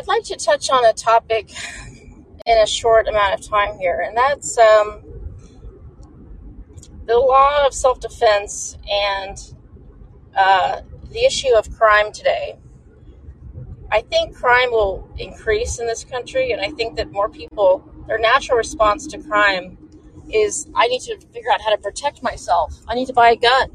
I'd like to touch on a topic in a short amount of time here, and that's um, the law of self defense and uh, the issue of crime today. I think crime will increase in this country, and I think that more people, their natural response to crime is I need to figure out how to protect myself. I need to buy a gun.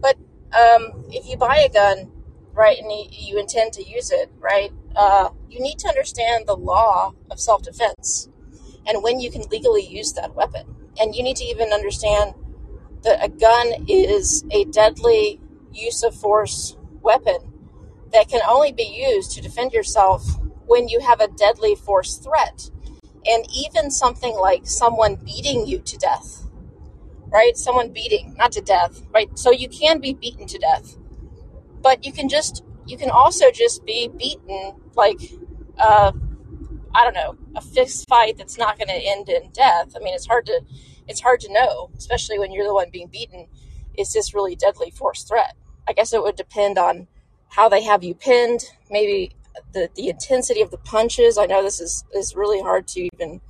But um, if you buy a gun, right, and you, you intend to use it, right, uh, you need to understand the law of self defense and when you can legally use that weapon. And you need to even understand that a gun is a deadly use of force weapon that can only be used to defend yourself when you have a deadly force threat. And even something like someone beating you to death, right? Someone beating, not to death, right? So you can be beaten to death, but you can just, you can also just be beaten like, uh, I don't know, a fist fight that's not going to end in death. I mean, it's hard to, it's hard to know, especially when you're the one being beaten. Is this really deadly force threat? I guess it would depend on how they have you pinned, maybe the, the intensity of the punches. I know this is, is really hard to even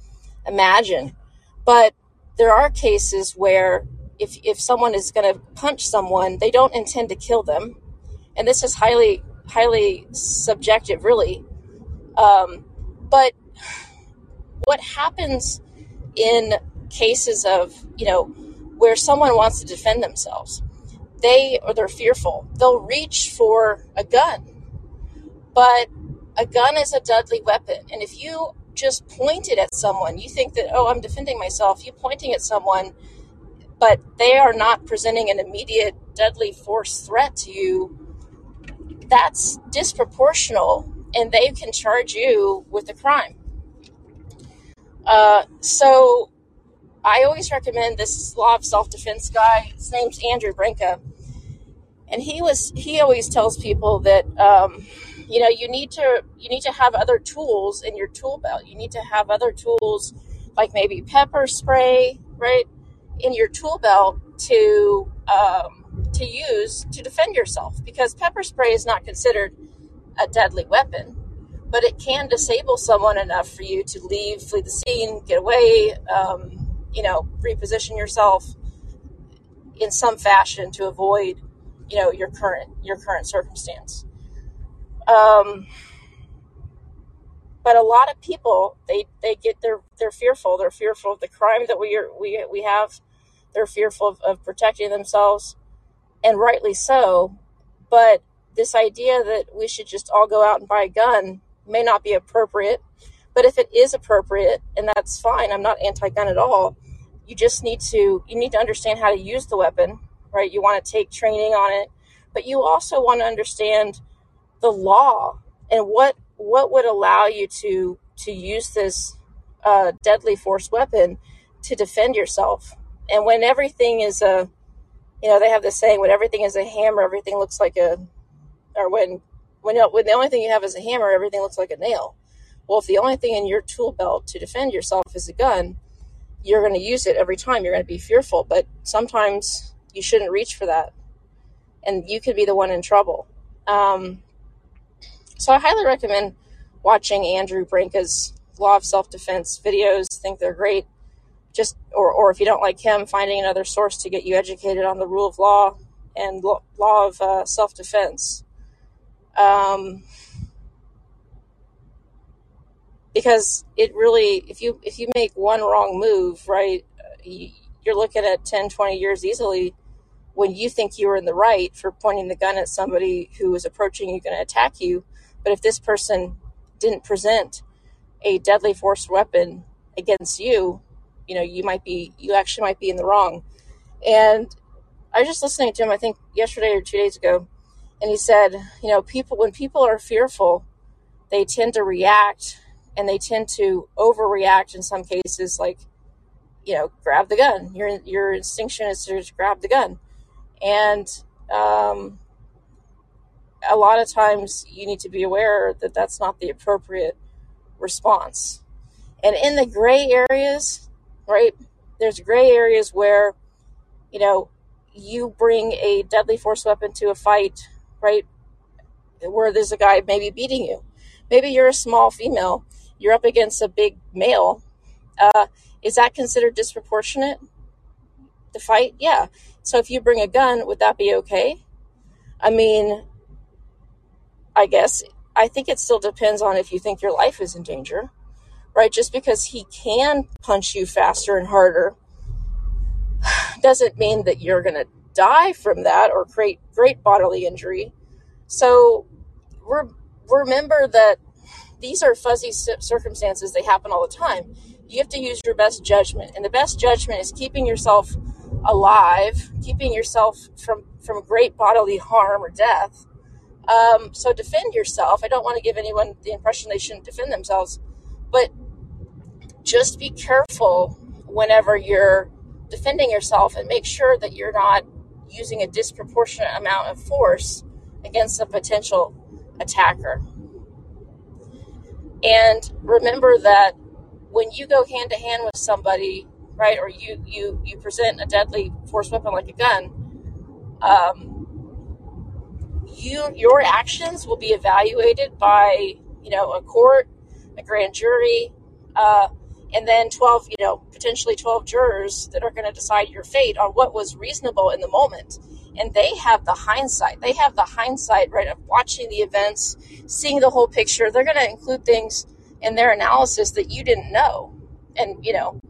imagine, but there are cases where if, if someone is going to punch someone, they don't intend to kill them. And this is highly, highly subjective, really. Um, but what happens in cases of, you know, where someone wants to defend themselves? They or they're fearful. They'll reach for a gun. But a gun is a deadly weapon. And if you just point it at someone, you think that, oh, I'm defending myself, you pointing at someone, but they are not presenting an immediate deadly force threat to you, that's disproportional and they can charge you with a crime. Uh, so I always recommend this law of self defense guy. His name's Andrew Branca, and he was he always tells people that um, you know you need to you need to have other tools in your tool belt. You need to have other tools like maybe pepper spray, right, in your tool belt to um, to use to defend yourself because pepper spray is not considered a deadly weapon but it can disable someone enough for you to leave, flee the scene, get away, um, you know, reposition yourself in some fashion to avoid, you know, your current your current circumstance. Um, but a lot of people they they get they're they're fearful. They're fearful of the crime that we are we we have. They're fearful of, of protecting themselves, and rightly so. But this idea that we should just all go out and buy a gun may not be appropriate. But if it is appropriate, and that's fine, I'm not anti-gun at all. You just need to you need to understand how to use the weapon, right? You want to take training on it, but you also want to understand the law and what what would allow you to to use this uh, deadly force weapon to defend yourself. And when everything is a, you know, they have this saying, when everything is a hammer, everything looks like a, or when when, when the only thing you have is a hammer, everything looks like a nail. Well, if the only thing in your tool belt to defend yourself is a gun, you're going to use it every time. You're going to be fearful, but sometimes you shouldn't reach for that, and you could be the one in trouble. Um, so I highly recommend watching Andrew Branca's Law of Self Defense videos. I think they're great. Just or or if you don't like him, finding another source to get you educated on the rule of law and law of uh, self defense. Um, because it really if you if you make one wrong move right you're looking at 10 20 years easily when you think you were in the right for pointing the gun at somebody who was approaching you going to attack you but if this person didn't present a deadly force weapon against you you know you might be you actually might be in the wrong. And i was just listening to him i think yesterday or two days ago and he said you know people when people are fearful they tend to react and they tend to overreact in some cases like you know grab the gun. Your your instinction is to just grab the gun. And um, a lot of times you need to be aware that that's not the appropriate response. And in the gray areas right there's gray areas where you know you bring a deadly force weapon to a fight right where there's a guy maybe beating you Maybe you're a small female, you're up against a big male. Uh, is that considered disproportionate to fight? Yeah. So if you bring a gun, would that be okay? I mean, I guess I think it still depends on if you think your life is in danger, right? Just because he can punch you faster and harder doesn't mean that you're going to die from that or create great bodily injury. So re- remember that these are fuzzy circumstances, they happen all the time. You have to use your best judgment, and the best judgment is keeping yourself alive, keeping yourself from, from great bodily harm or death. Um, so defend yourself. I don't want to give anyone the impression they shouldn't defend themselves, but just be careful whenever you're defending yourself and make sure that you're not using a disproportionate amount of force against a potential attacker. And remember that when you go hand to hand with somebody, right, or you you you present a deadly force weapon like a gun, um, you your actions will be evaluated by you know a court, a grand jury, uh, and then 12 you know potentially 12 jurors that are going to decide your fate on what was reasonable in the moment. And they have the hindsight. They have the hindsight right of watching the events seeing the whole picture. They're going to include things in their analysis that you didn't know. And you know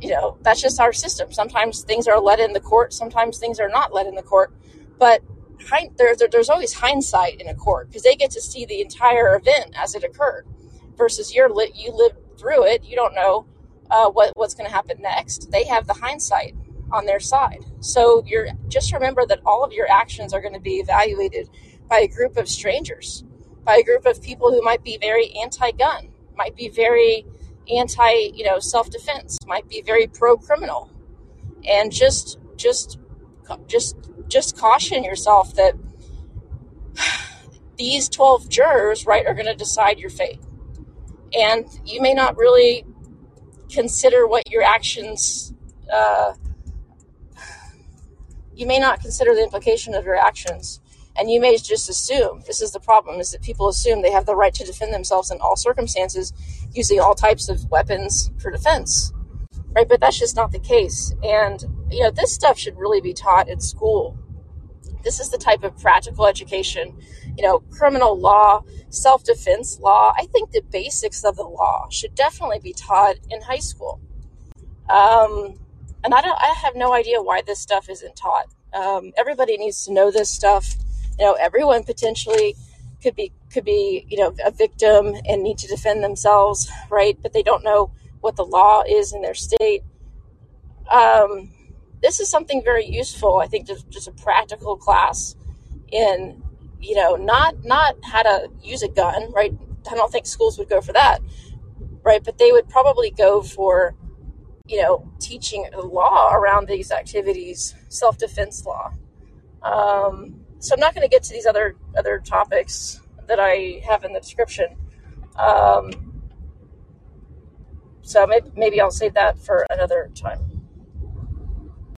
you know that's just our system. Sometimes things are let in the court. Sometimes things are not let in the court. But there, there, there's always hindsight in a court because they get to see the entire event as it occurred versus you're lit you lived through it you don't know uh, what, what's going to happen next. They have the hindsight on their side. So you're just remember that all of your actions are going to be evaluated by a group of strangers by a group of people who might be very anti-gun might be very anti you know self-defense might be very pro-criminal. And just just just just caution yourself that these 12 jurors right are going to decide your fate and you may not really consider what your actions uh, you may not consider the implication of your actions. And you may just assume this is the problem is that people assume they have the right to defend themselves in all circumstances using all types of weapons for defense right? But that's just not the case. And you know this stuff should really be taught in school this is the type of practical education you know criminal law self-defense law. I think the basics of the law should definitely be taught in high school. Um, and i don't i have no idea why this stuff isn't taught. Um, everybody needs to know this stuff. You know everyone potentially could be could be you know a victim and need to defend themselves right? But they don't know what the law is in their state. Um, this is something very useful i think just, just a practical class in you know not not how to use a gun right i don't think schools would go for that right but they would probably go for you know teaching law around these activities self-defense law um, so I'm not going to get to these other other topics that I have in the description. Um, so maybe, maybe I'll save that for another time.